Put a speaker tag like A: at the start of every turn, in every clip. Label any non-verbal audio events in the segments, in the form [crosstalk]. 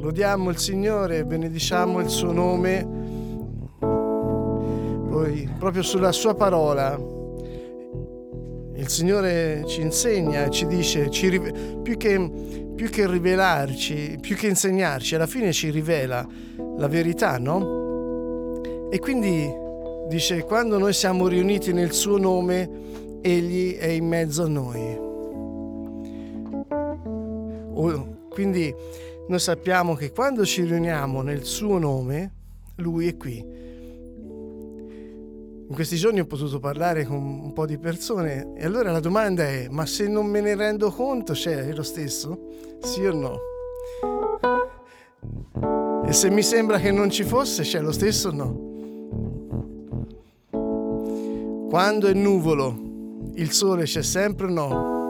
A: Lodiamo il Signore, benediciamo il suo nome. Poi, proprio sulla sua parola, il Signore ci insegna ci dice, ci più, che, più che rivelarci, più che insegnarci, alla fine ci rivela la verità, no? E quindi dice, quando noi siamo riuniti nel suo nome, Egli è in mezzo a noi. Quindi noi sappiamo che quando ci riuniamo nel suo nome, lui è qui. In questi giorni ho potuto parlare con un po' di persone e allora la domanda è, ma se non me ne rendo conto, c'è cioè, lo stesso? Sì o no? E se mi sembra che non ci fosse, c'è lo stesso o no? Quando è nuvolo, il sole c'è sempre o no?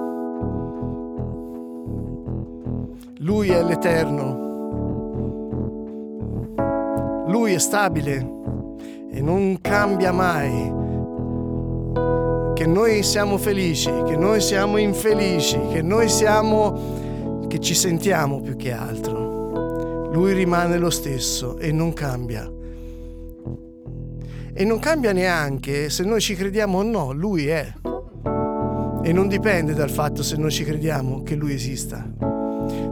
A: Lui è l'Eterno. Lui è stabile e non cambia mai. Che noi siamo felici, che noi siamo infelici, che noi siamo, che ci sentiamo più che altro. Lui rimane lo stesso e non cambia. E non cambia neanche se noi ci crediamo o no, lui è. E non dipende dal fatto se noi ci crediamo che lui esista.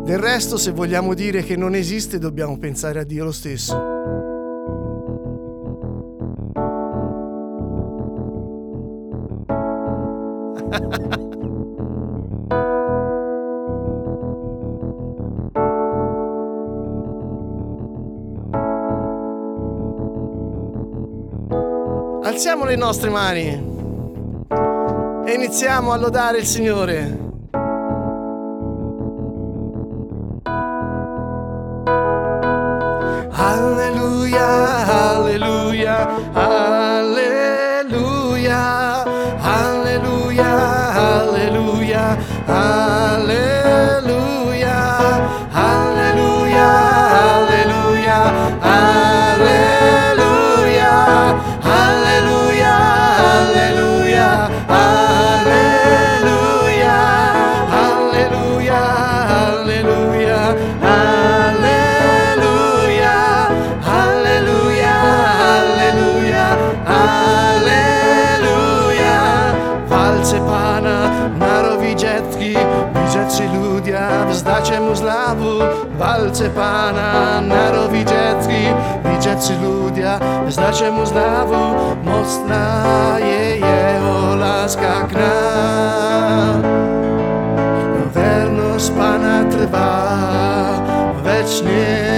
A: Del resto, se vogliamo dire che non esiste, dobbiamo pensare a Dio lo stesso. [laughs] Alziamo le nostre mani e iniziamo a lodare il Signore. Pana, narowidziecki, widzieć ludia, znacie mu zlawu, mocna je jeho láska k nám. Vernosť Pana trvá večne.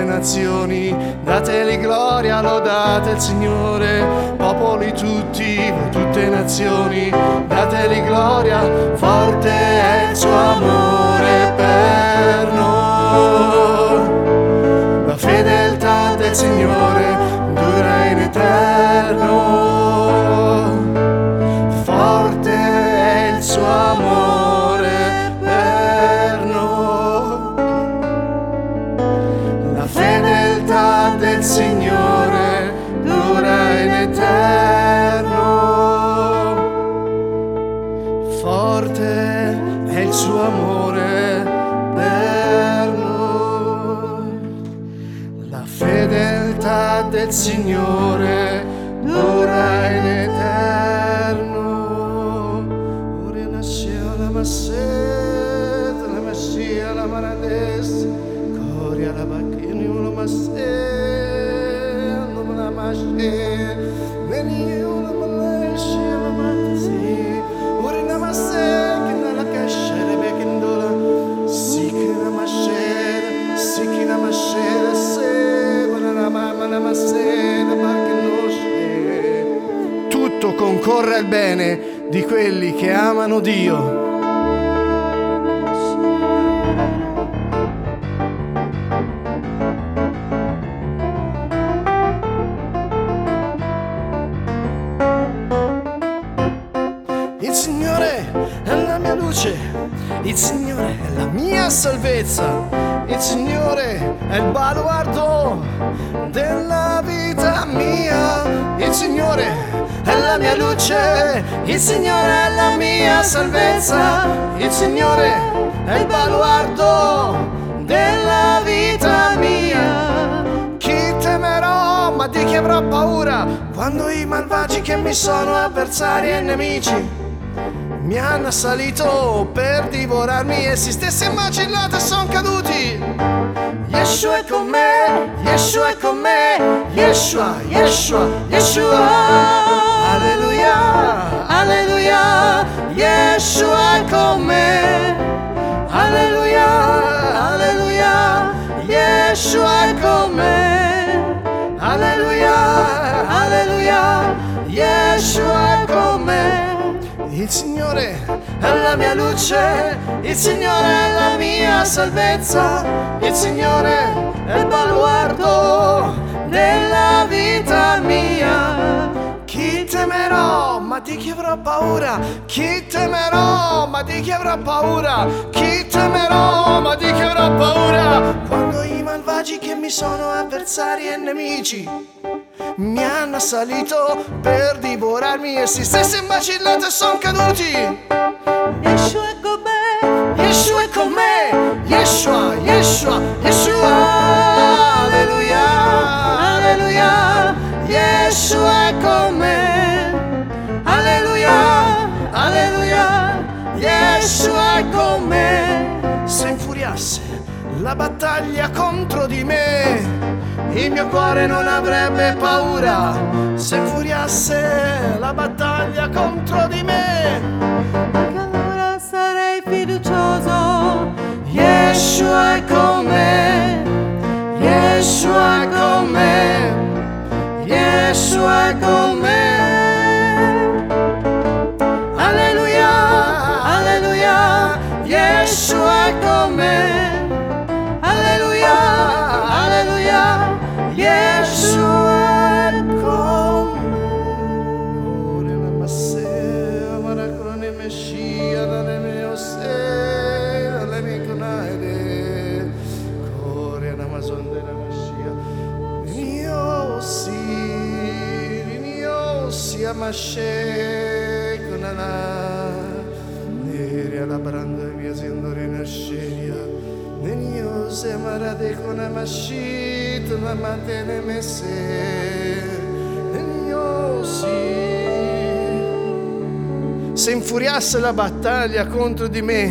A: Tutte nazioni, dateli gloria, lodate il Signore, popoli tutti, tutte nazioni, dateli gloria, forte è il suo amore per noi. La fedeltà del Signore del Signore di quelli che amano Dio. Il Signore è la mia luce, il Signore è la mia salvezza, il Signore è il baluardo della vita mia, il Signore è la mia luce, il Signore è la mia salvezza, il Signore è il baluardo della vita mia. Chi temerò, ma di chi avrò paura, quando i malvagi che mi sono avversari e nemici mi hanno assalito per divorarmi essi stessi macillati e son caduti. Yeshua è con me, Yeshua è con me, Yeshua, Yeshua, Yeshua. Alleluia, alleluia, Yeshua è con me. Alleluia, alleluia, Yeshua è con me. Alleluia, alleluia, Yeshua è con me. Il Signore è la mia luce, il Signore è la mia salvezza, il Signore è il baluardo della vita mia. Temerò, ma di chi avrò paura? Chi temerò, ma di chi avrò paura? Chi temerò, ma di chi avrò paura? Quando i malvagi che mi sono avversari e nemici mi hanno assalito per divorarmi e si stessi imbacillati e sono caduti.
B: Yeshua è con me,
A: Yeshua è con me, Yeshua, Yeshua, Yeshua, Yeshua è con me. Se infuriasse la battaglia contro di me, il mio cuore non avrebbe paura se infuriasse la battaglia contro di me.
B: che allora sarei fiducioso.
A: Yeshua è con me, Yeshua è con me, Yeshua è con me. Se infuriasse la battaglia contro di me,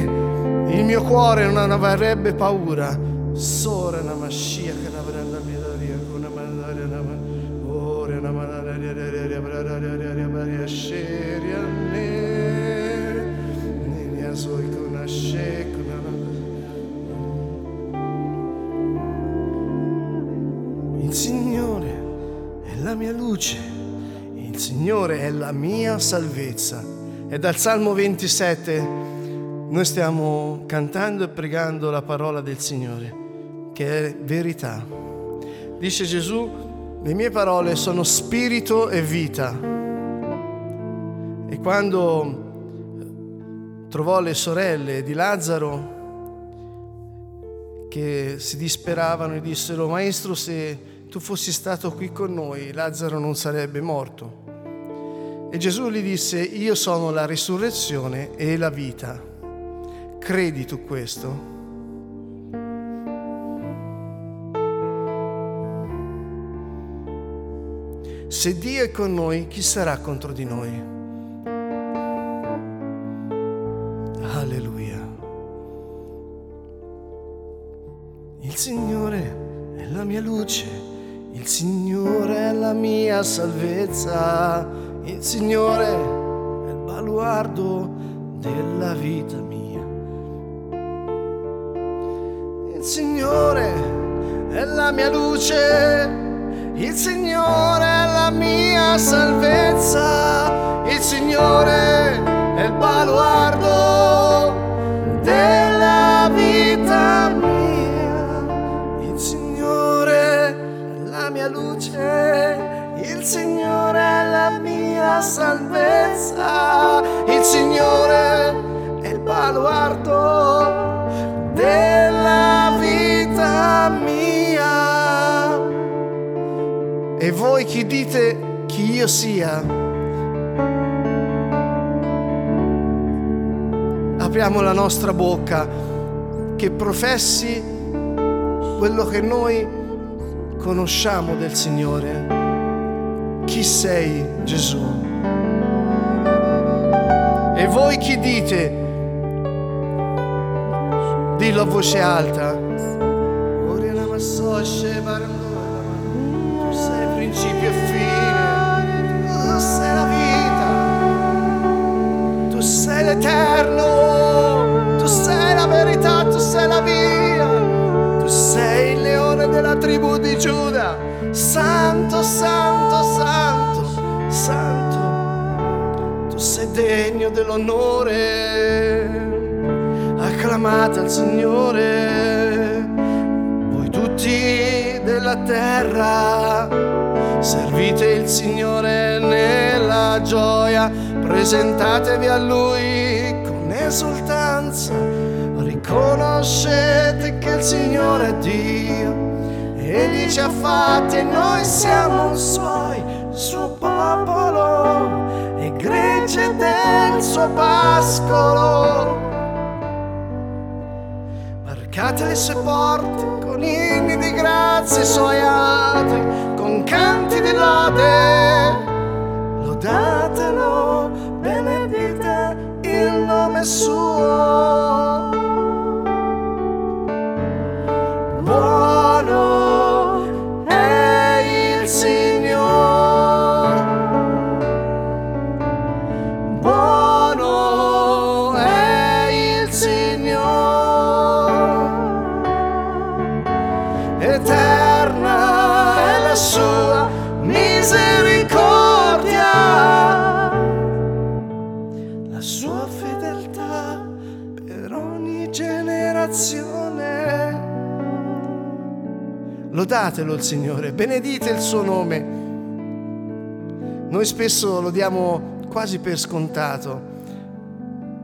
A: il mio cuore non avrebbe paura. Sora una mascia che la branda midaria sceria ne ne ne soi con una shekuna Il Signore è la mia luce, il Signore è la mia salvezza. E dal Salmo 27 noi stiamo cantando e pregando la parola del Signore, che è verità. Dice Gesù, le mie parole sono spirito e vita. Quando trovò le sorelle di Lazzaro che si disperavano e dissero, Maestro, se tu fossi stato qui con noi, Lazzaro non sarebbe morto. E Gesù gli disse, io sono la risurrezione e la vita. Credi tu questo? Se Dio è con noi, chi sarà contro di noi? Signore è la mia luce, il Signore è la mia salvezza, il Signore è il baluardo della vita mia. Il Signore è la mia luce, il Signore è la mia salvezza, il Signore è il baluardo salvezza. Il Signore è il baluardo della vita mia. E voi chi dite chi io sia? Apriamo la nostra bocca che professi quello che noi conosciamo del Signore. Chi sei Gesù? E voi chi dite? Dillo a voce alta. Tu sei principio e fine. Tu sei la vita. Tu sei l'eterno. Tu sei la verità. Tu sei la via. Tu sei il leone della tribù di Giuda. Santo, santo, santo, santo. Degno dell'onore acclamate al Signore, voi tutti della terra, servite il Signore nella gioia, presentatevi a Lui con esultanza, riconoscete che il Signore è Dio, Egli ci ha fatti e noi siamo Suoi, gregge del suo pascolo. Varcate le sue porte con inni di grazia i suoi atri, con canti di lode. Lodatelo, benedite il nome suo. Lodatelo il Signore, benedite il suo nome. Noi spesso lo diamo quasi per scontato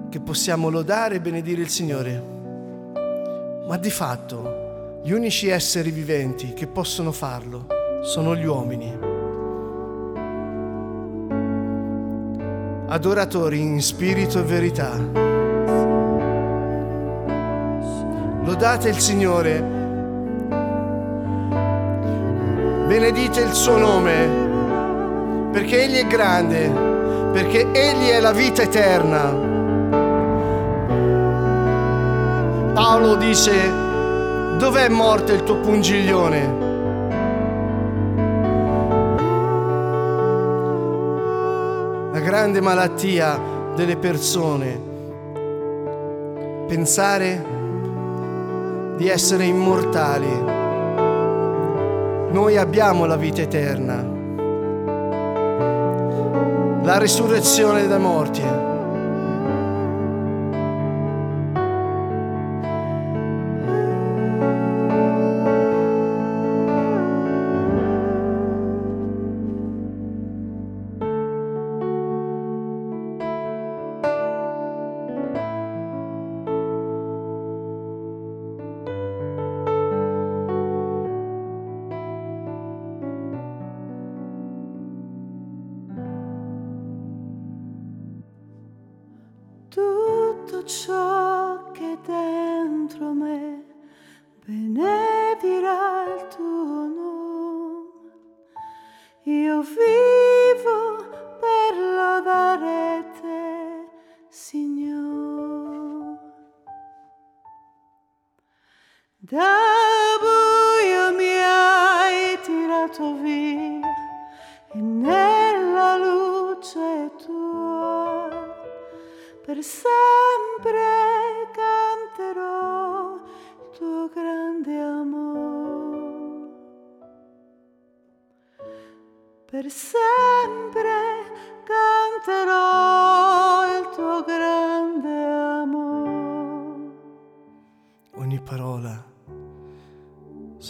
A: che possiamo lodare e benedire il Signore, ma di fatto gli unici esseri viventi che possono farlo sono gli uomini. Adoratori in spirito e verità. Lodate il Signore, benedite il suo nome perché Egli è grande, perché Egli è la vita eterna. Paolo dice, dov'è morte il tuo pungiglione? La grande malattia delle persone, pensare di essere immortali. Noi abbiamo la vita eterna la risurrezione dai morti.
B: Da buio mi hai tirato via e nella luce tua per sempre canterò il tuo grande amore. Per sempre canterò il tuo grande amore.
A: Ogni parola.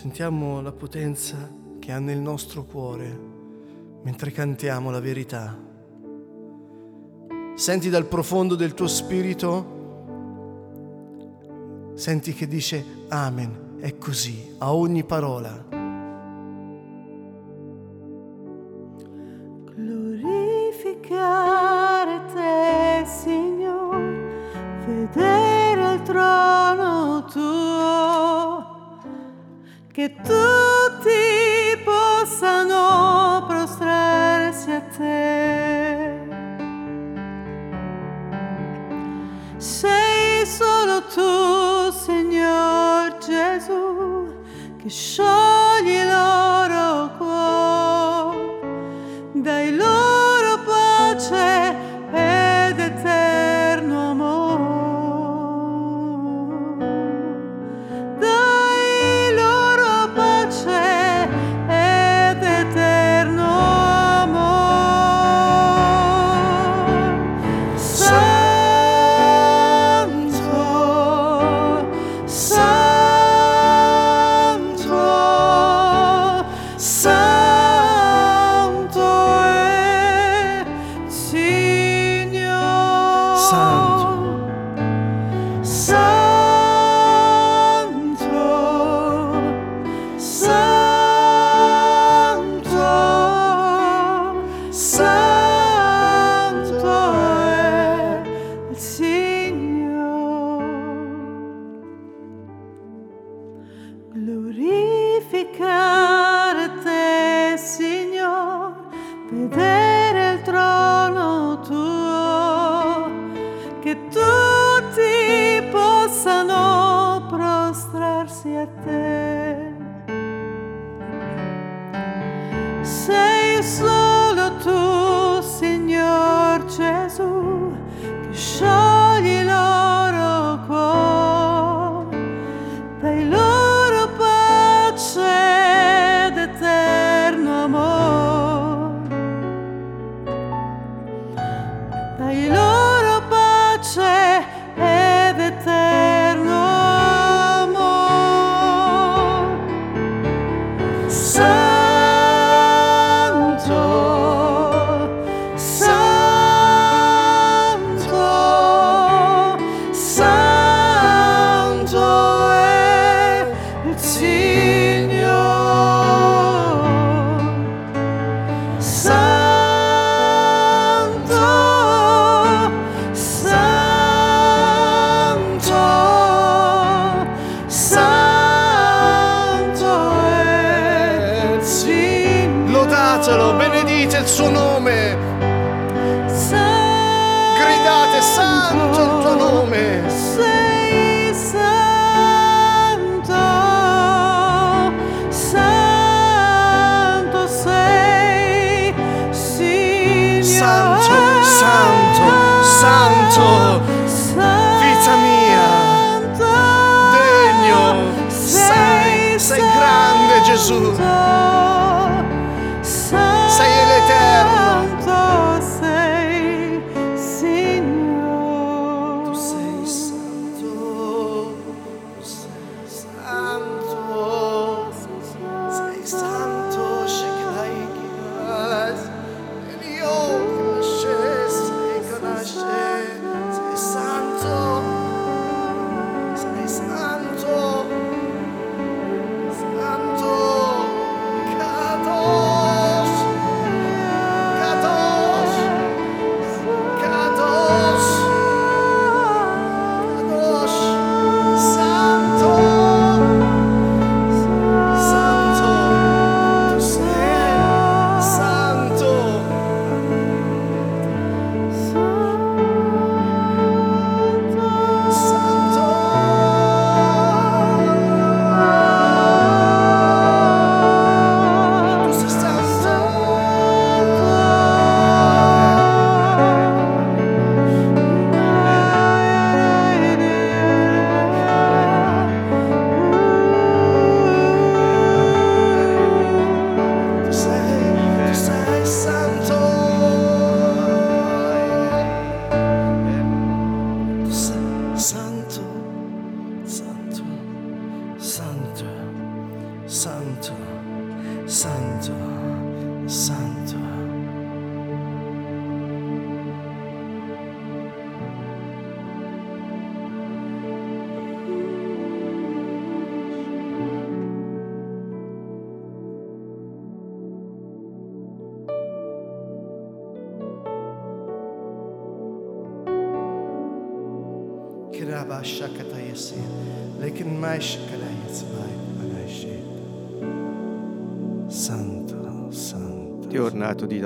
A: Sentiamo la potenza che ha nel nostro cuore mentre cantiamo la verità.
B: Senti dal profondo del tuo spirito, senti che dice Amen, è così, a ogni parola.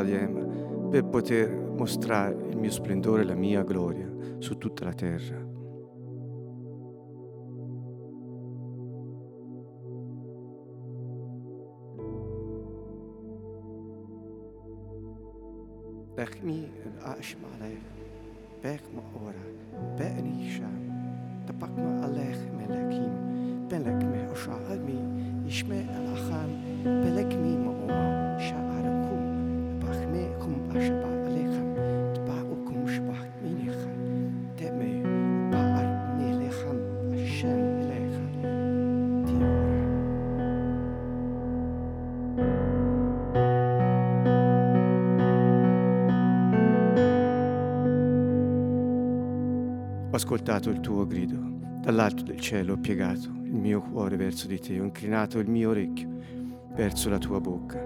C: Diadema per poter mostrare il mio splendore e la mia gloria su tutta la terra. Lechmi ashma alech, bech ma ora, be'ni sham, tapak ma alech melekim, belek me osha almi, ishme alacham, belek ascoltato il tuo grido, dall'alto del cielo ho piegato il mio cuore verso di te, ho inclinato il mio orecchio verso la tua bocca.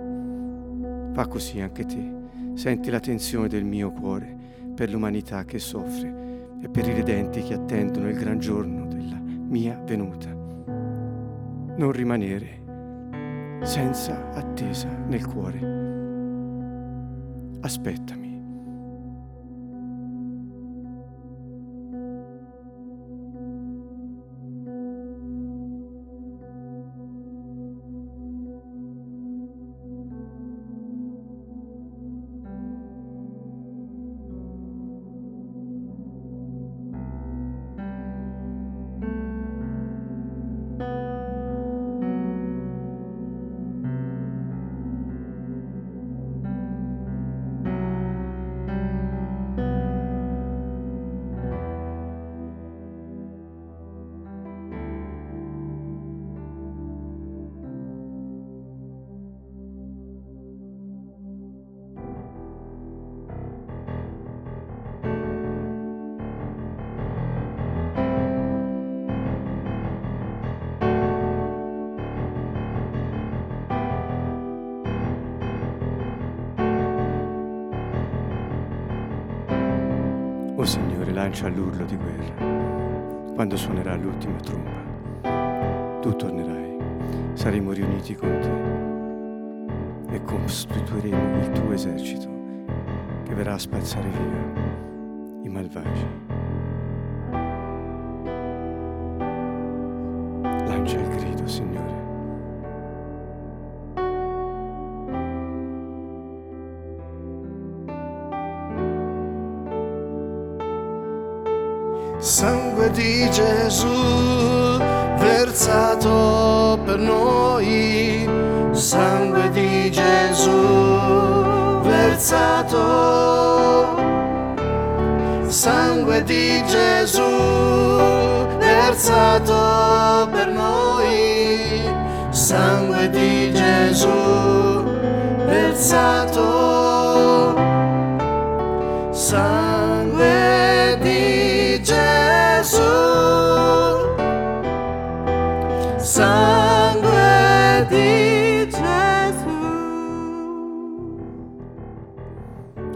C: Fa così anche te, senti la tensione del mio cuore per l'umanità che soffre e per i redenti che attendono il gran giorno della mia venuta. Non rimanere senza attesa nel cuore. Aspettami.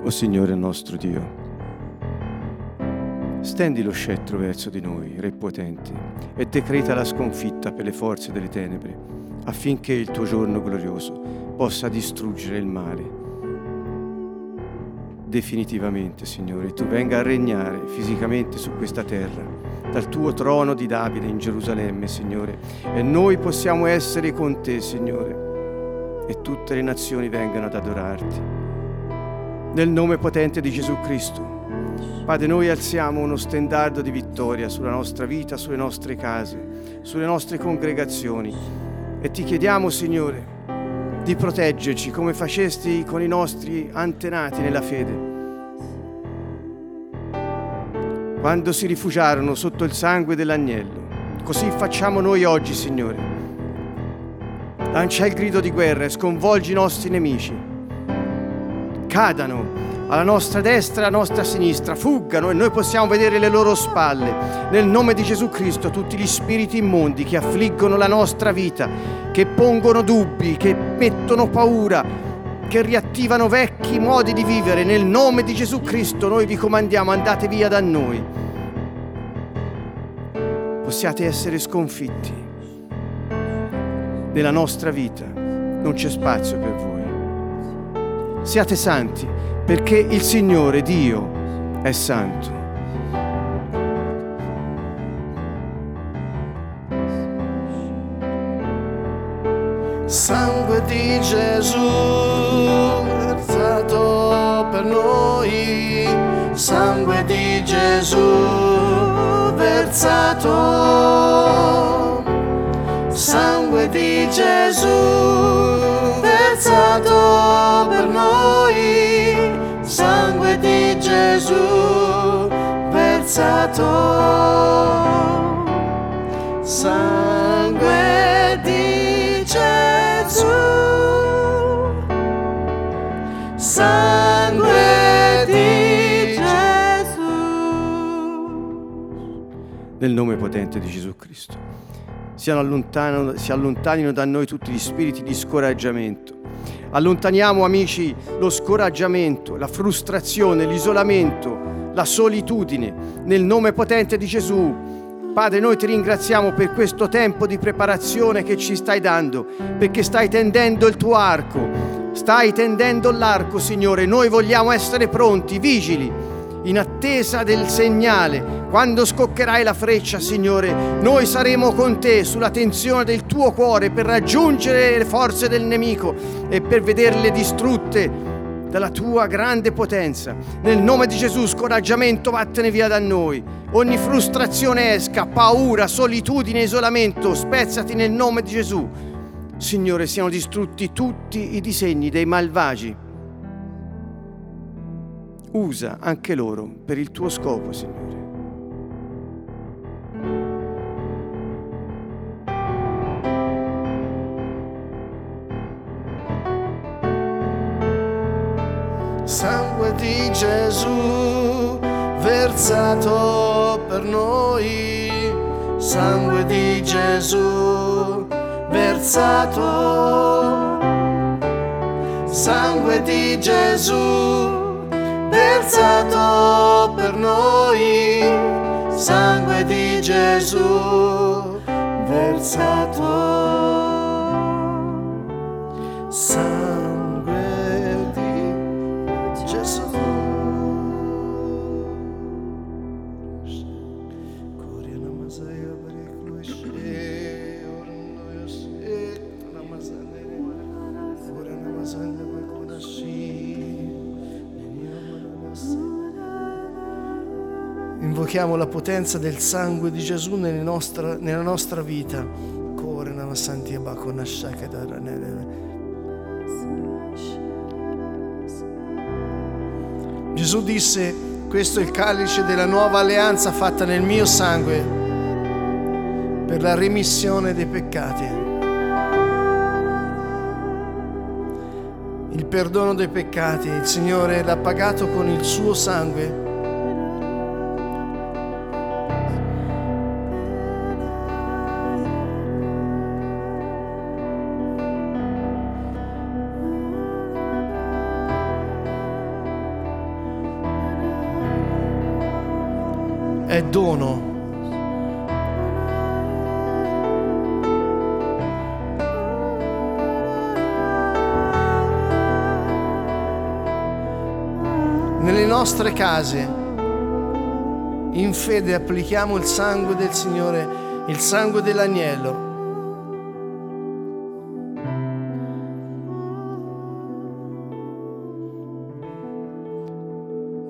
C: O Signore nostro Dio, stendi lo scettro verso di noi, Re potente, e decreta la sconfitta per le forze delle tenebre, affinché il tuo giorno glorioso possa distruggere il male. Definitivamente, Signore, tu venga a regnare fisicamente su questa terra, dal tuo trono di Davide in Gerusalemme, Signore, e noi possiamo essere con te, Signore, e tutte le nazioni vengano ad adorarti. Nel nome potente di Gesù Cristo, Padre, noi alziamo uno stendardo di vittoria sulla nostra vita, sulle nostre case, sulle nostre congregazioni e ti chiediamo, Signore, di proteggerci come facesti con i nostri antenati nella fede. Quando si rifugiarono sotto il sangue dell'agnello, così facciamo noi oggi, Signore. Lancia il grido di guerra e sconvolgi i nostri nemici. Cadano alla nostra destra e alla nostra sinistra, fuggano e noi possiamo vedere le loro spalle. Nel nome di Gesù Cristo, tutti gli spiriti immondi che affliggono la nostra vita, che pongono dubbi, che mettono paura, che riattivano vecchi modi di vivere, nel nome di Gesù Cristo noi vi comandiamo, andate via da noi. possiate essere sconfitti. Nella nostra vita non c'è spazio per voi. Siate santi perché il Signore Dio è santo.
A: Sangue di Gesù versato per noi, sangue di Gesù versato, sangue di Gesù versato per noi, sangue di Gesù versato, sangue di Gesù, sangue di Gesù.
C: nel nome potente di Gesù Cristo. Siano allontanino- si allontanino da noi tutti gli spiriti di scoraggiamento. Allontaniamo, amici, lo scoraggiamento, la frustrazione, l'isolamento, la solitudine, nel nome potente di Gesù. Padre, noi ti ringraziamo per questo tempo di preparazione che ci stai dando, perché stai tendendo il tuo arco, stai tendendo l'arco, Signore. Noi vogliamo essere pronti, vigili, in attesa del segnale. Quando scoccherai la freccia, Signore, noi saremo con te sulla tensione del tuo cuore per raggiungere le forze del nemico e per vederle distrutte dalla tua grande potenza. Nel nome di Gesù, scoraggiamento, vattene via da noi. Ogni frustrazione esca, paura, solitudine, isolamento, spezzati nel nome di Gesù. Signore, siano distrutti tutti i disegni dei malvagi. Usa anche loro per il tuo scopo, Signore.
A: Sangue di Gesù versato per noi, sangue di Gesù versato, sangue di Gesù versato per noi, sangue di Gesù versato. Sangue Invochiamo la potenza del sangue di Gesù nelle nostra- nella nostra vita. Gesù disse, questo è il calice della nuova alleanza fatta nel mio sangue per la remissione dei peccati. Il perdono dei peccati, il Signore l'ha pagato con il suo sangue. Dono. Nelle nostre case, in fede applichiamo il sangue del Signore, il sangue dell'agnello.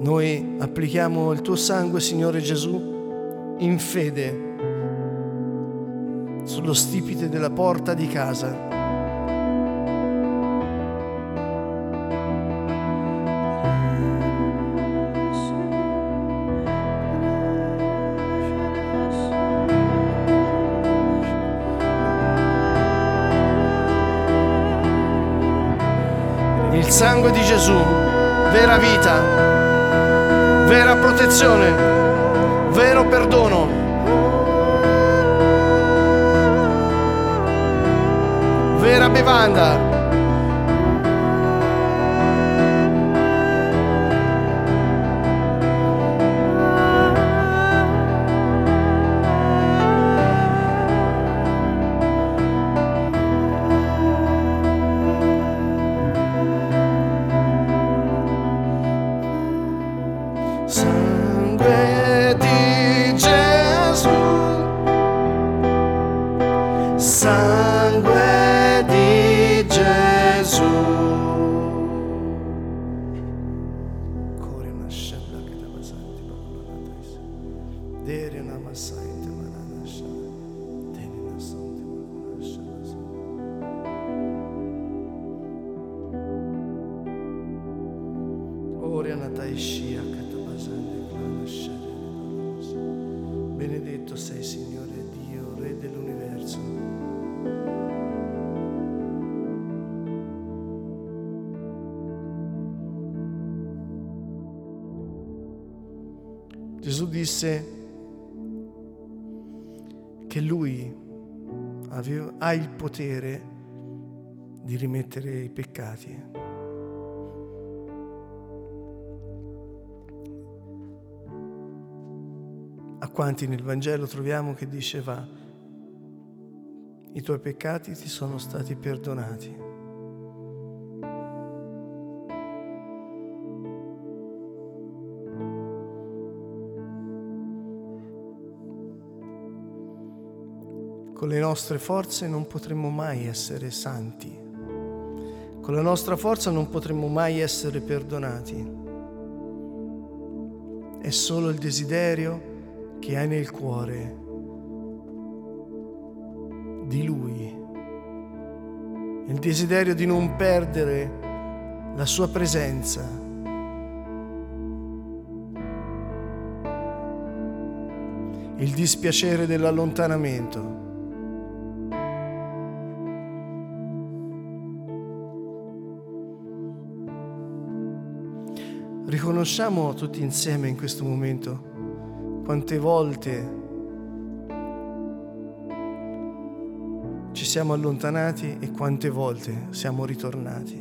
A: Noi applichiamo il tuo sangue, Signore Gesù, in fede sullo stipite della porta di casa. Il sangue di Gesù, vera vita, protezione, vero perdono. Vera bevanda. Gesù disse che lui aveva- ha il potere di rimettere i peccati. A quanti nel Vangelo troviamo che diceva i tuoi peccati ti sono stati perdonati. Con le nostre forze non potremo mai essere santi. Con la nostra forza non potremo mai essere perdonati. È solo il desiderio che hai nel cuore di Lui. Il desiderio di non perdere la sua presenza. Il dispiacere dell'allontanamento. Riconosciamo tutti insieme in questo momento quante volte ci siamo allontanati e quante volte siamo ritornati.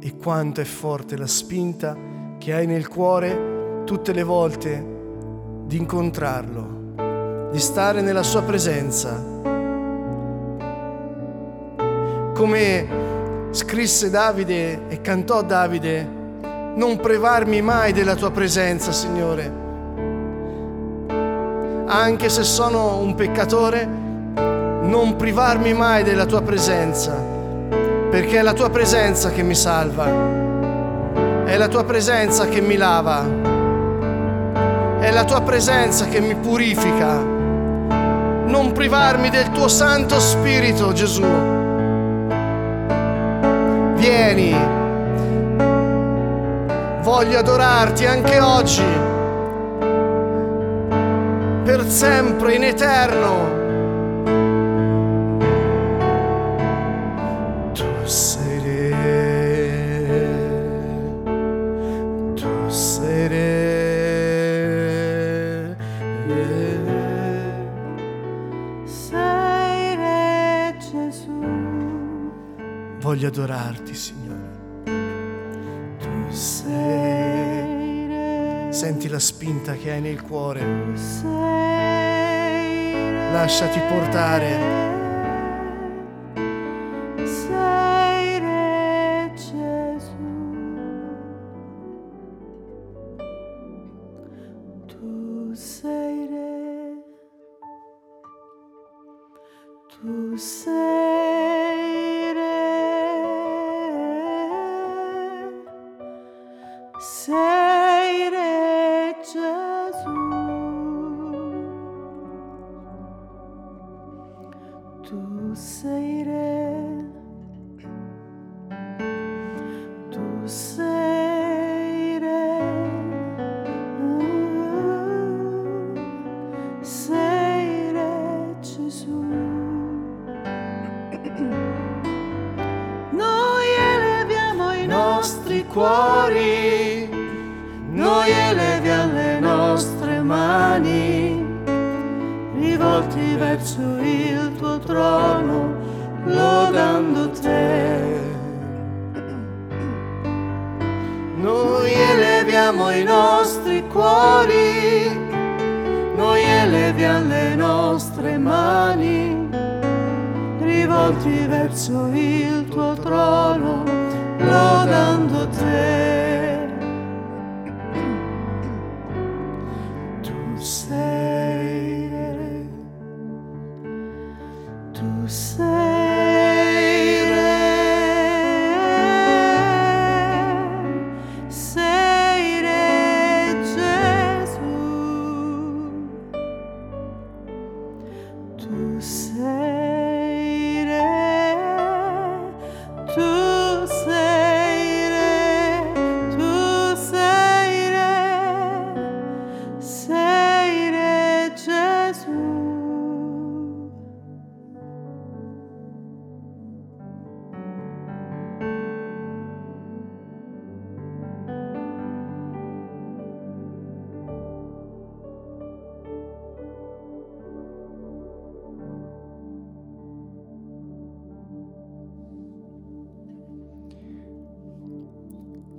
A: E quanto è forte la spinta che hai nel cuore tutte le volte di incontrarlo, di stare nella sua presenza. Come scrisse Davide e cantò Davide, non privarmi mai della tua presenza, Signore. Anche se sono un peccatore, non privarmi mai della tua presenza, perché è la tua presenza che mi salva, è la tua presenza che mi lava, è la tua presenza che mi purifica. Non privarmi del tuo Santo Spirito, Gesù. Vieni, voglio adorarti anche oggi, per sempre, in eterno. Tu sei Voglio adorarti, Signore. Tu sei.
B: sei
A: Senti la spinta che hai nel cuore.
B: sei Re.
A: Lasciati portare.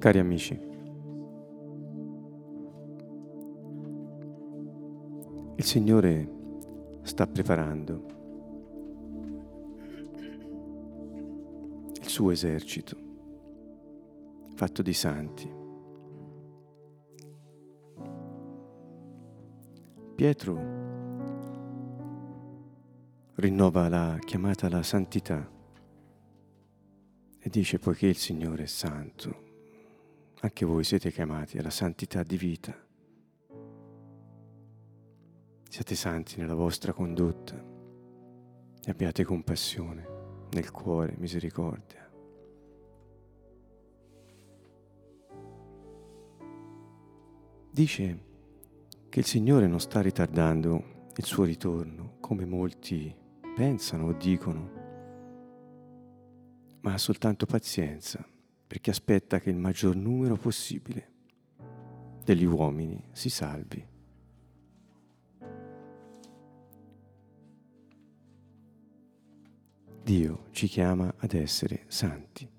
C: Cari amici, il Signore sta preparando il suo esercito, fatto di santi. Pietro rinnova la chiamata alla santità e dice poiché il Signore è santo, anche voi siete chiamati alla santità di vita. Siate santi nella vostra condotta e abbiate compassione nel cuore, misericordia. Dice che il Signore non sta ritardando il suo ritorno come molti pensano o dicono, ma ha soltanto pazienza perché aspetta che il maggior numero possibile degli uomini si salvi. Dio ci chiama ad essere santi,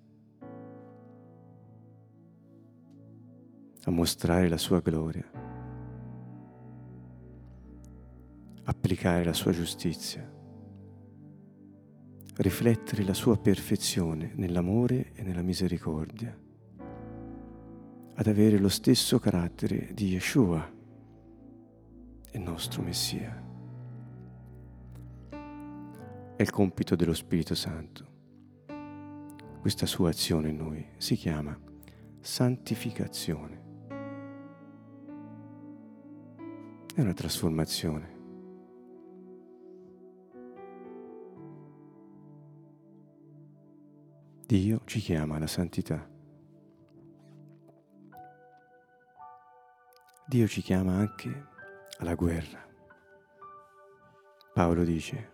C: a mostrare la sua gloria, applicare la sua giustizia, riflettere la sua perfezione nell'amore e nella misericordia, ad avere lo stesso carattere di Yeshua, il nostro Messia. È il compito dello Spirito Santo. Questa sua azione in noi si chiama santificazione. È una trasformazione. Dio ci chiama alla santità. Dio ci chiama anche alla guerra. Paolo dice,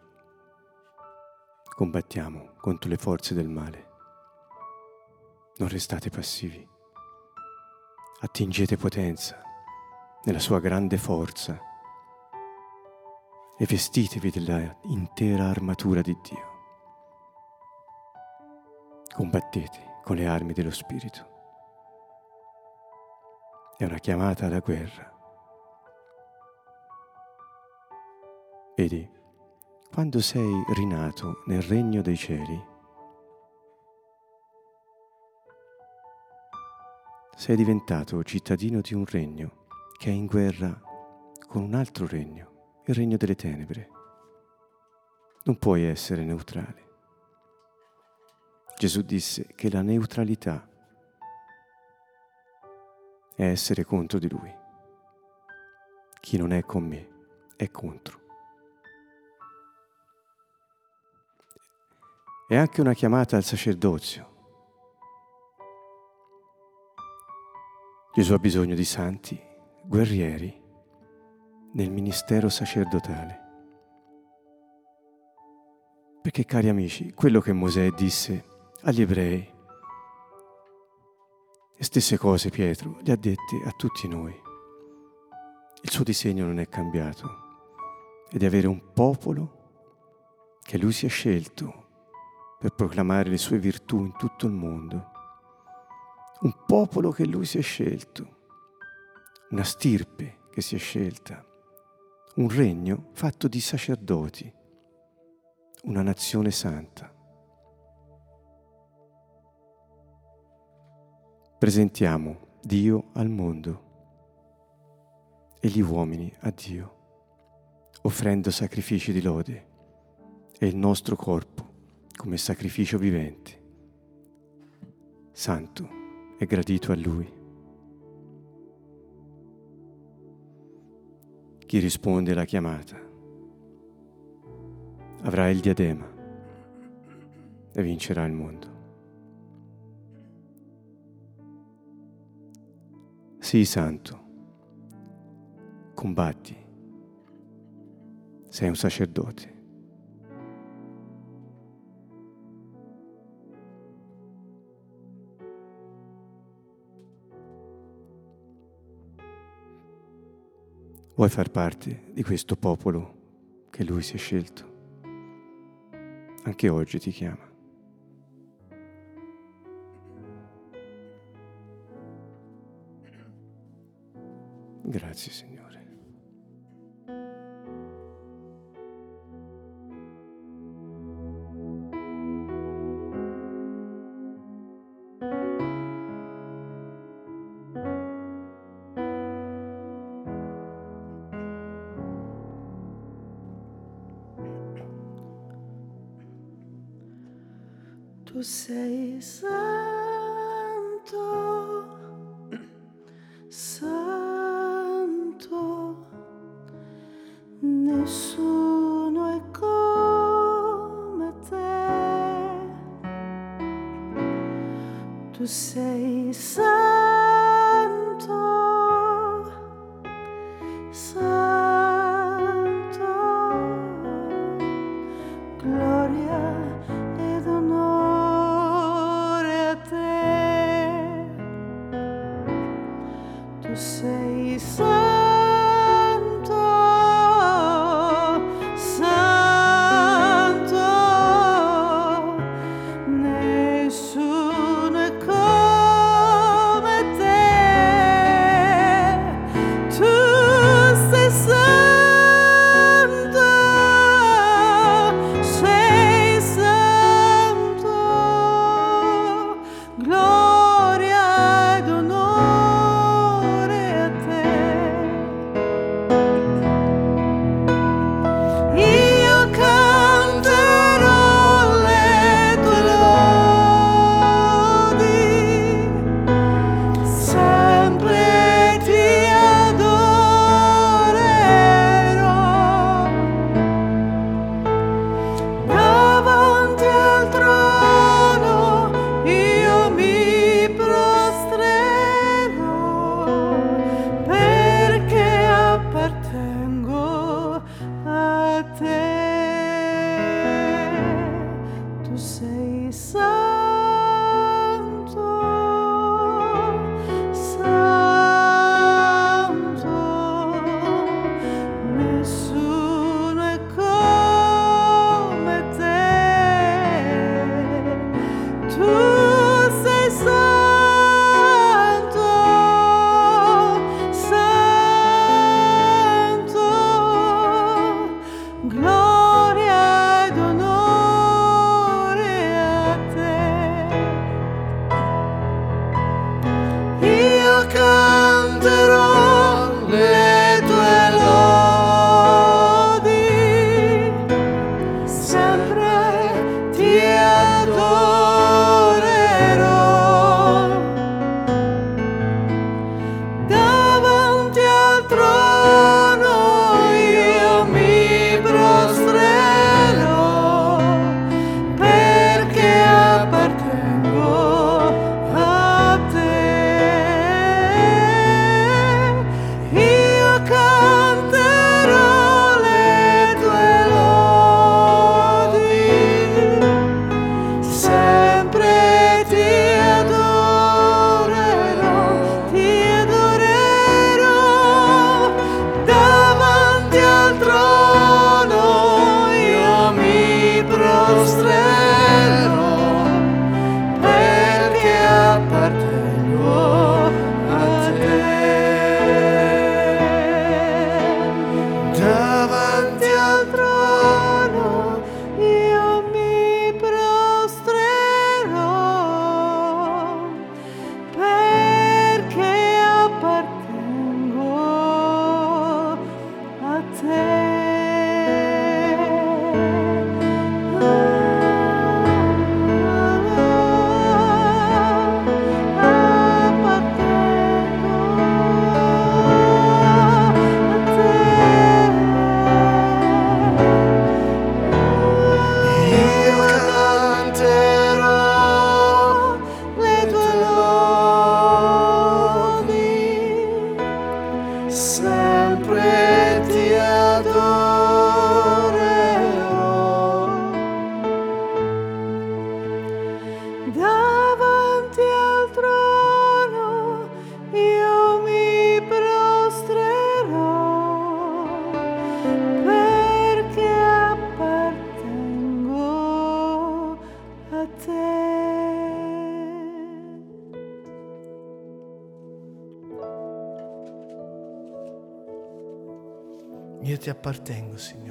C: combattiamo contro le forze del male. Non restate passivi. Attingete potenza nella sua grande forza e vestitevi della intera armatura di Dio. Combattete con le armi dello Spirito. È una chiamata alla guerra. Vedi, quando sei rinato nel regno dei cieli, sei diventato cittadino di un regno che è in guerra con un altro regno, il regno delle tenebre. Non puoi essere neutrale. Gesù disse che la neutralità è essere contro di Lui. Chi non è con me è contro. È anche una chiamata al sacerdozio. Gesù ha bisogno di santi, guerrieri, nel ministero sacerdotale. Perché, cari amici, quello che Mosè disse agli ebrei, le stesse cose Pietro le ha dette a tutti noi. Il suo disegno non è cambiato, è di avere un popolo che lui si è scelto per proclamare le sue virtù in tutto il mondo. Un popolo che lui si è scelto, una stirpe che si è scelta, un regno fatto di sacerdoti,
B: una nazione santa. Presentiamo Dio al mondo e gli uomini a Dio, offrendo sacrifici di lode e il nostro corpo come sacrificio vivente, santo e gradito a Lui. Chi risponde alla chiamata avrà il diadema e vincerà il mondo. Sii santo, combatti, sei un sacerdote. Vuoi far parte di questo popolo che lui si è scelto? Anche oggi ti chiama. Grazie Signore.
D: Ti appartengo,
A: Signore.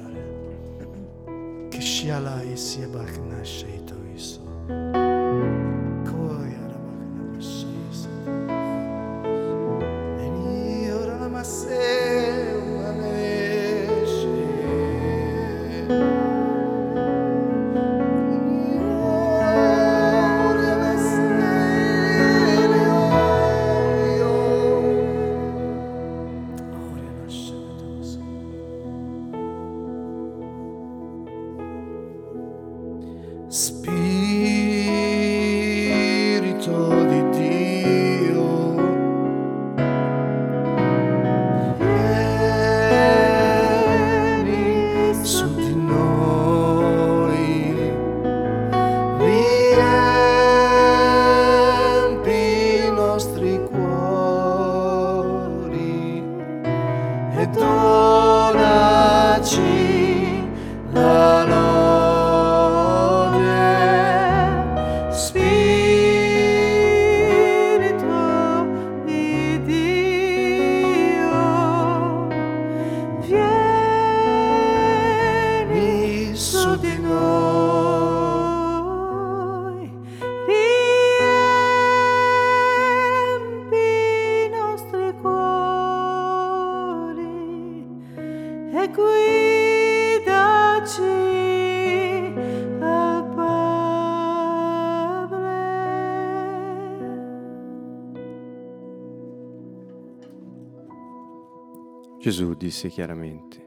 C: Gesù disse chiaramente,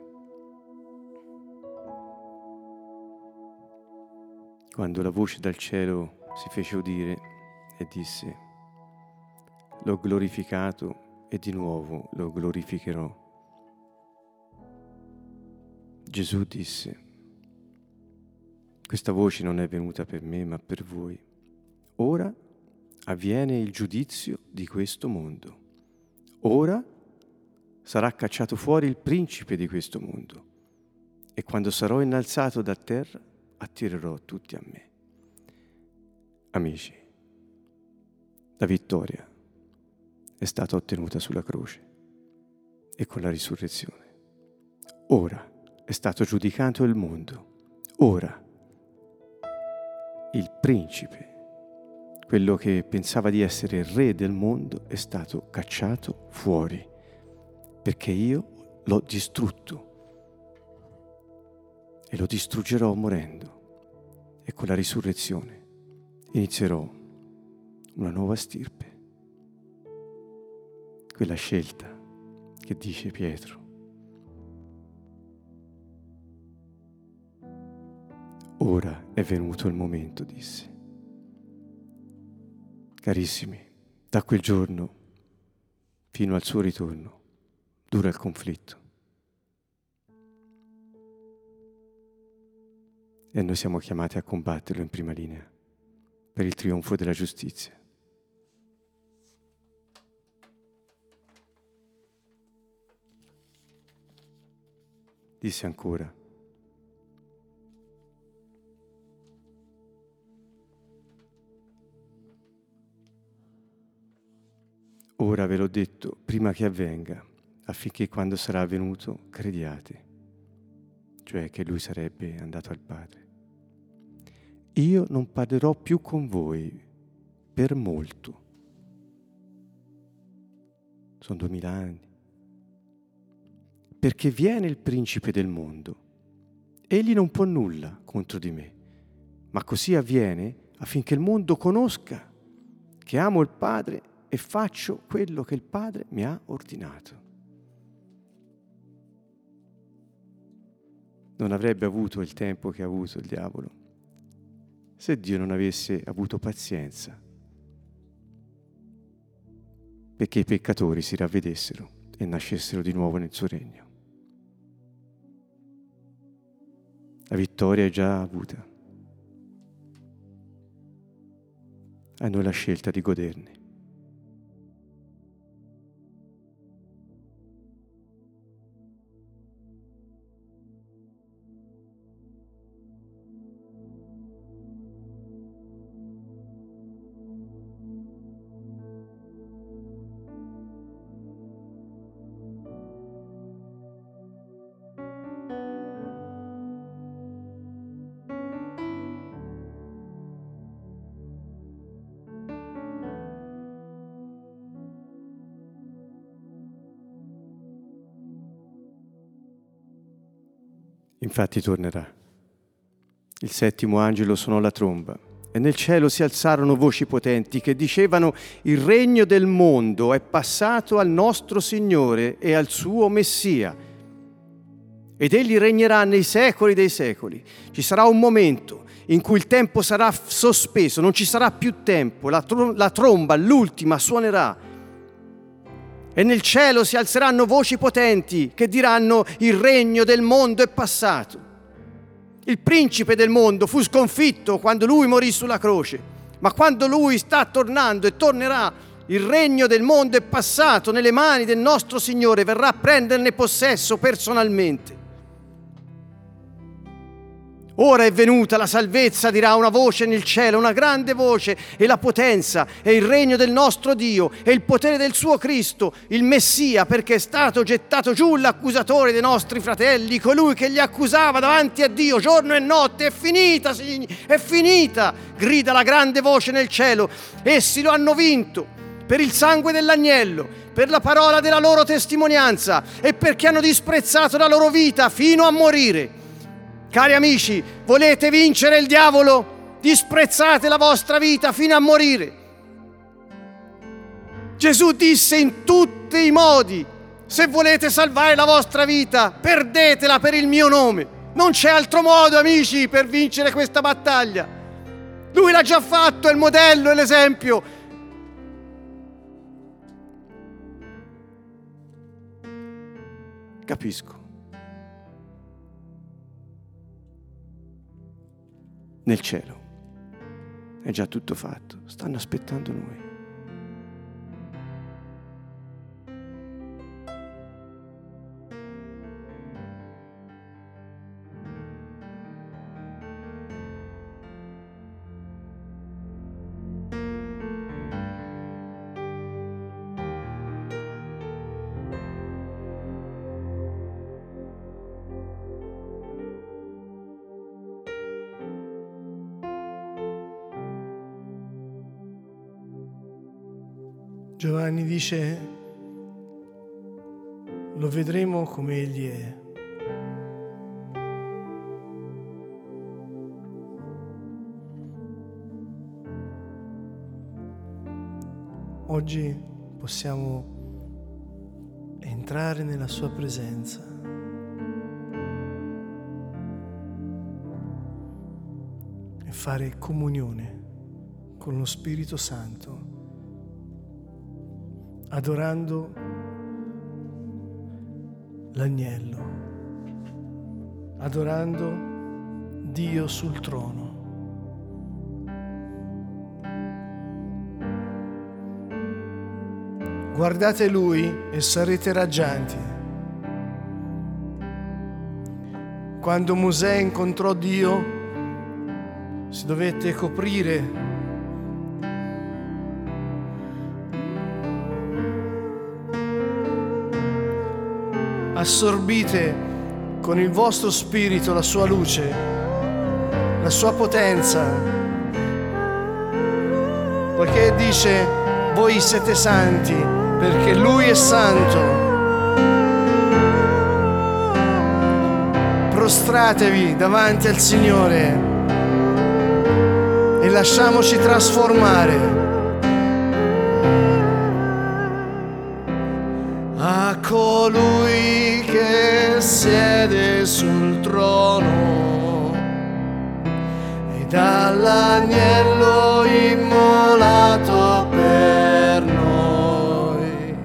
C: quando la voce dal cielo si fece udire e disse, l'ho glorificato e di nuovo lo glorificherò. Gesù disse, questa voce non è venuta per me ma per voi. Ora avviene il giudizio di questo mondo. Ora sarà cacciato fuori il principe di questo mondo e quando sarò innalzato da terra attirerò tutti a me. Amici, la vittoria è stata ottenuta sulla croce e con la risurrezione. Ora è stato giudicato il mondo. Ora il principe, quello che pensava di essere il re del mondo, è stato cacciato fuori perché io l'ho distrutto e lo distruggerò morendo e con la risurrezione inizierò una nuova stirpe, quella scelta che dice Pietro. Ora è venuto il momento, disse. Carissimi, da quel giorno fino al suo ritorno dura il conflitto. E noi siamo chiamati a combatterlo in prima linea per il trionfo della giustizia. Disse ancora, ora ve l'ho detto prima che avvenga, affinché quando sarà avvenuto crediate, cioè che lui sarebbe andato al Padre. Io non parlerò più con voi per molto. Sono duemila anni. Perché viene il principe del mondo. Egli non può nulla contro di me, ma così avviene affinché il mondo conosca che amo il Padre e faccio quello che il Padre mi ha ordinato. Non avrebbe avuto il tempo che ha avuto il diavolo se Dio non avesse avuto pazienza perché i peccatori si ravvedessero e nascessero di nuovo nel suo regno. La vittoria è già avuta. a noi la scelta di goderne. Infatti tornerà. Il settimo angelo suonò la tromba e nel cielo si alzarono voci potenti che dicevano il regno del mondo è passato al nostro Signore e al suo Messia ed egli regnerà nei secoli dei secoli. Ci sarà un momento in cui il tempo sarà sospeso, non ci sarà più tempo, la, trom- la tromba, l'ultima, suonerà e nel cielo si alzeranno voci potenti che diranno il regno del mondo è passato. Il principe del mondo fu sconfitto quando lui morì sulla croce, ma quando lui sta tornando e tornerà, il regno del mondo è passato nelle mani del nostro Signore, verrà a prenderne possesso personalmente. Ora è venuta la salvezza, dirà una voce nel cielo, una grande voce, e la potenza, e il regno del nostro Dio, e il potere del suo Cristo, il Messia, perché è stato gettato giù l'accusatore dei nostri fratelli, colui che li accusava davanti a Dio giorno e notte. È finita, signori, è finita, grida la grande voce nel cielo. Essi lo hanno vinto per il sangue dell'agnello, per la parola della loro testimonianza e perché hanno disprezzato la loro vita fino a morire. Cari amici, volete vincere il diavolo? Disprezzate la vostra vita fino a morire. Gesù disse in tutti i modi, se volete salvare la vostra vita, perdetela per il mio nome. Non c'è altro modo, amici, per vincere questa battaglia. Lui l'ha già fatto, è il modello, è l'esempio. Capisco. Nel cielo. È già tutto fatto, stanno aspettando noi.
A: Giovanni dice, lo vedremo come egli è. Oggi possiamo entrare nella sua presenza. e fare comunione con lo Spirito Santo adorando l'agnello, adorando Dio sul trono. Guardate Lui e sarete raggianti. Quando Mosè incontrò Dio, si dovette coprire assorbite con il vostro spirito la sua luce, la sua potenza, poiché dice voi siete santi perché lui è santo. Prostratevi davanti al Signore e lasciamoci trasformare. A colui siede sul trono e dall'agnello immolato per noi.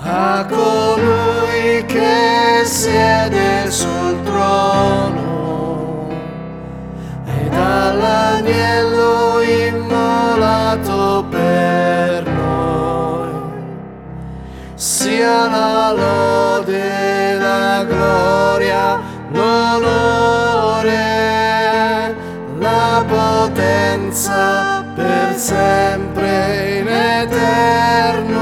A: A colui che siede sempre in eterno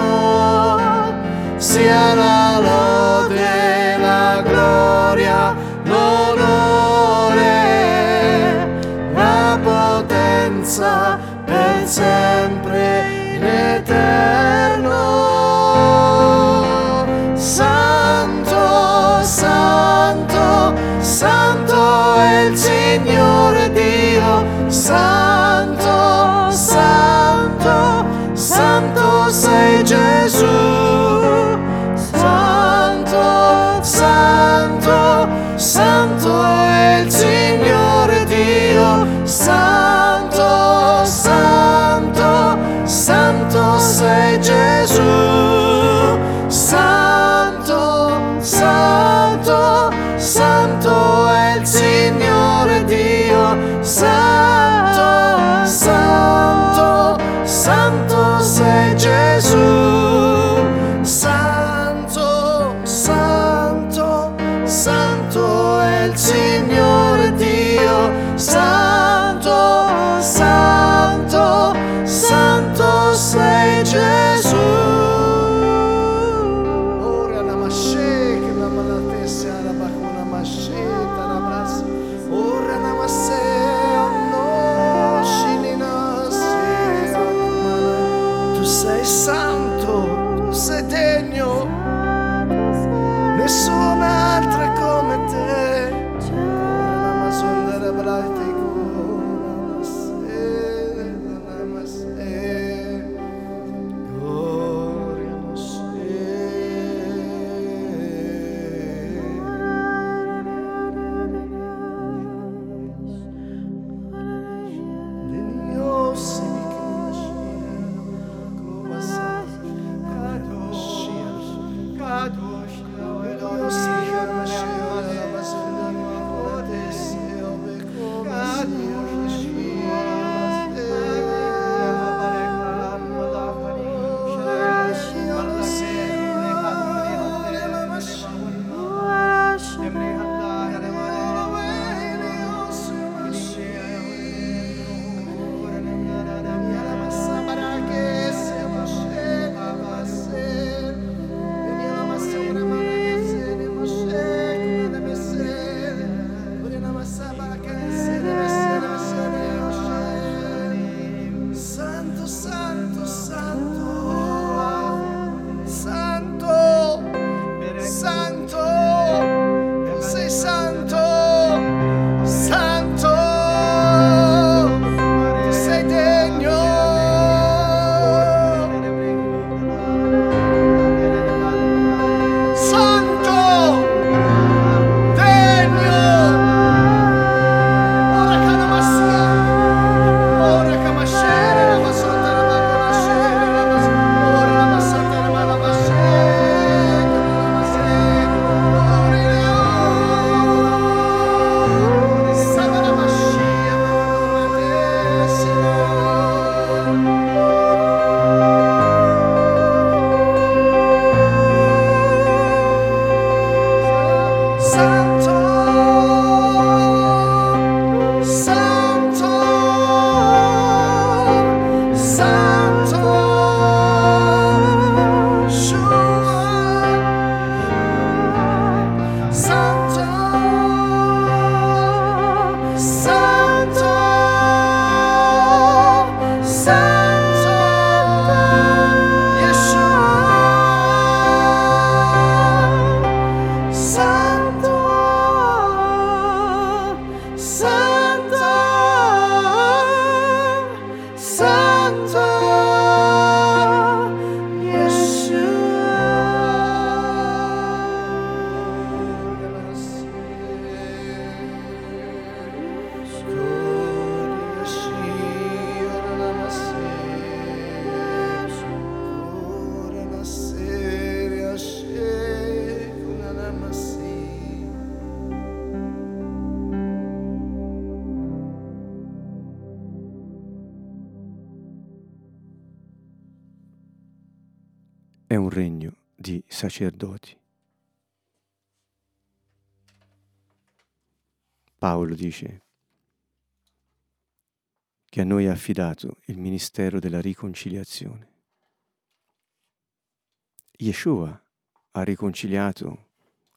A: sia la lode, la gloria, l'onore, la potenza per sempre in eterno. Santo, santo, santo è il Signore Dio, santo.
C: Paolo dice che a noi ha affidato il ministero della riconciliazione. Yeshua ha riconciliato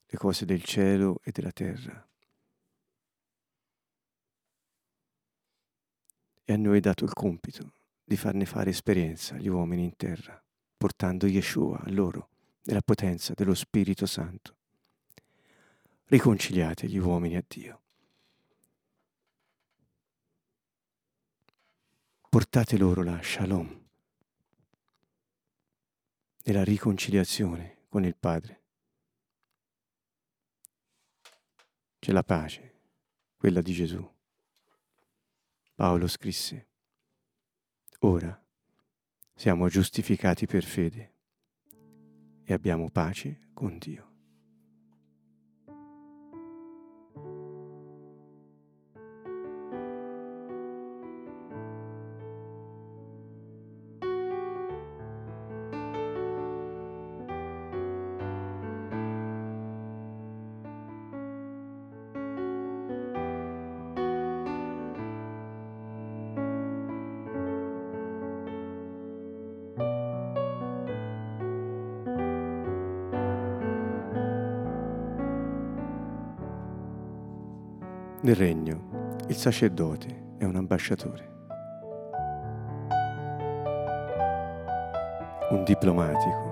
C: le cose del cielo e della terra. E a noi è dato il compito di farne fare esperienza agli uomini in terra, portando Yeshua a loro nella potenza dello Spirito Santo. Riconciliate gli uomini a Dio. Portate loro la shalom, nella riconciliazione con il Padre. C'è la pace, quella di Gesù. Paolo scrisse, ora siamo giustificati per fede e abbiamo pace con Dio. Nel regno il sacerdote è un ambasciatore, un diplomatico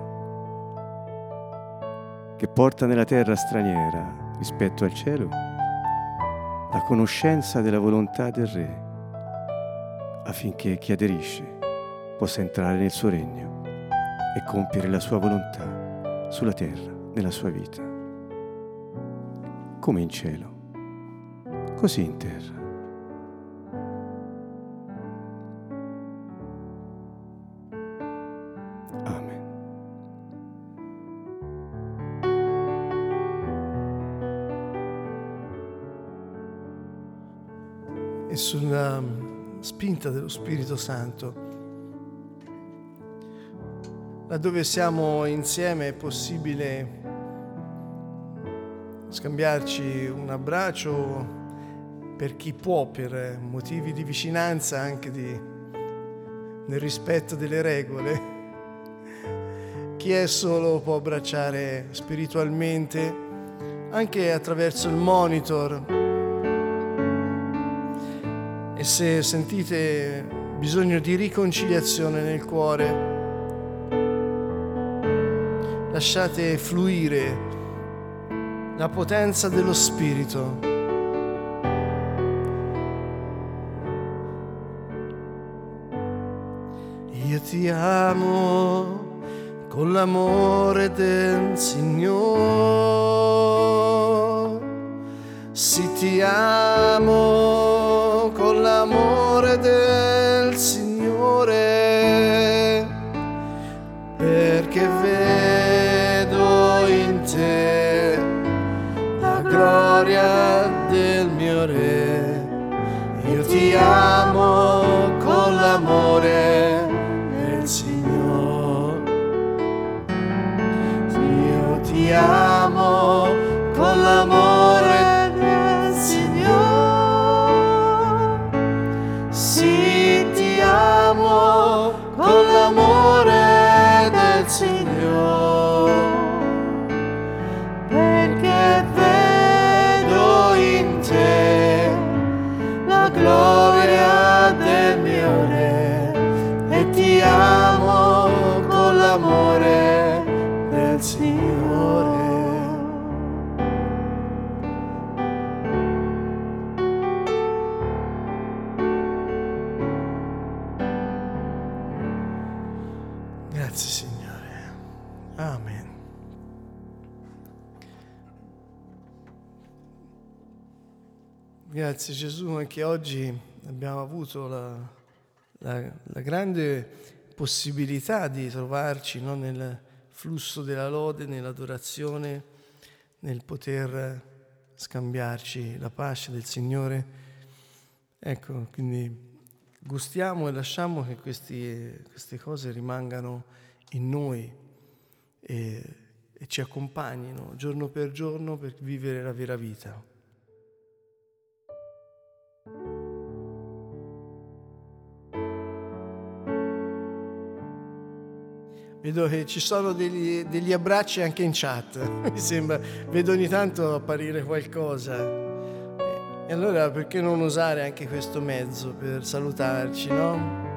C: che porta nella terra straniera rispetto al cielo la conoscenza della volontà del Re affinché chi aderisce possa entrare nel suo regno e compiere la sua volontà sulla terra, nella sua vita, come in cielo così in terra. Amen.
A: E sulla mm, spinta dello Spirito Santo, laddove siamo insieme è possibile scambiarci un abbraccio per chi può, per motivi di vicinanza, anche di, nel rispetto delle regole. Chi è solo può abbracciare spiritualmente, anche attraverso il monitor. E se sentite bisogno di riconciliazione nel cuore, lasciate fluire la potenza dello Spirito. Ti con l'amore del Signore. Sì, ti amo con l'amore del Signore. Perché vedo in te la gloria del mio Re. Io ti amo Grazie Gesù, anche oggi abbiamo avuto la, la- la grande possibilità di trovarci no, nel flusso della lode, nell'adorazione, nel poter scambiarci la pace del Signore. Ecco, quindi gustiamo e lasciamo che questi- queste cose rimangano in noi e
B: e ci accompagnino giorno per giorno per vivere la vera vita. Vedo che ci sono degli, degli, abbracci anche in chat, [laughs] mi sembra, vedo ogni tanto apparire qualcosa. E allora perché non usare anche questo mezzo per salutarci, no?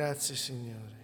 A: Grazie Signore.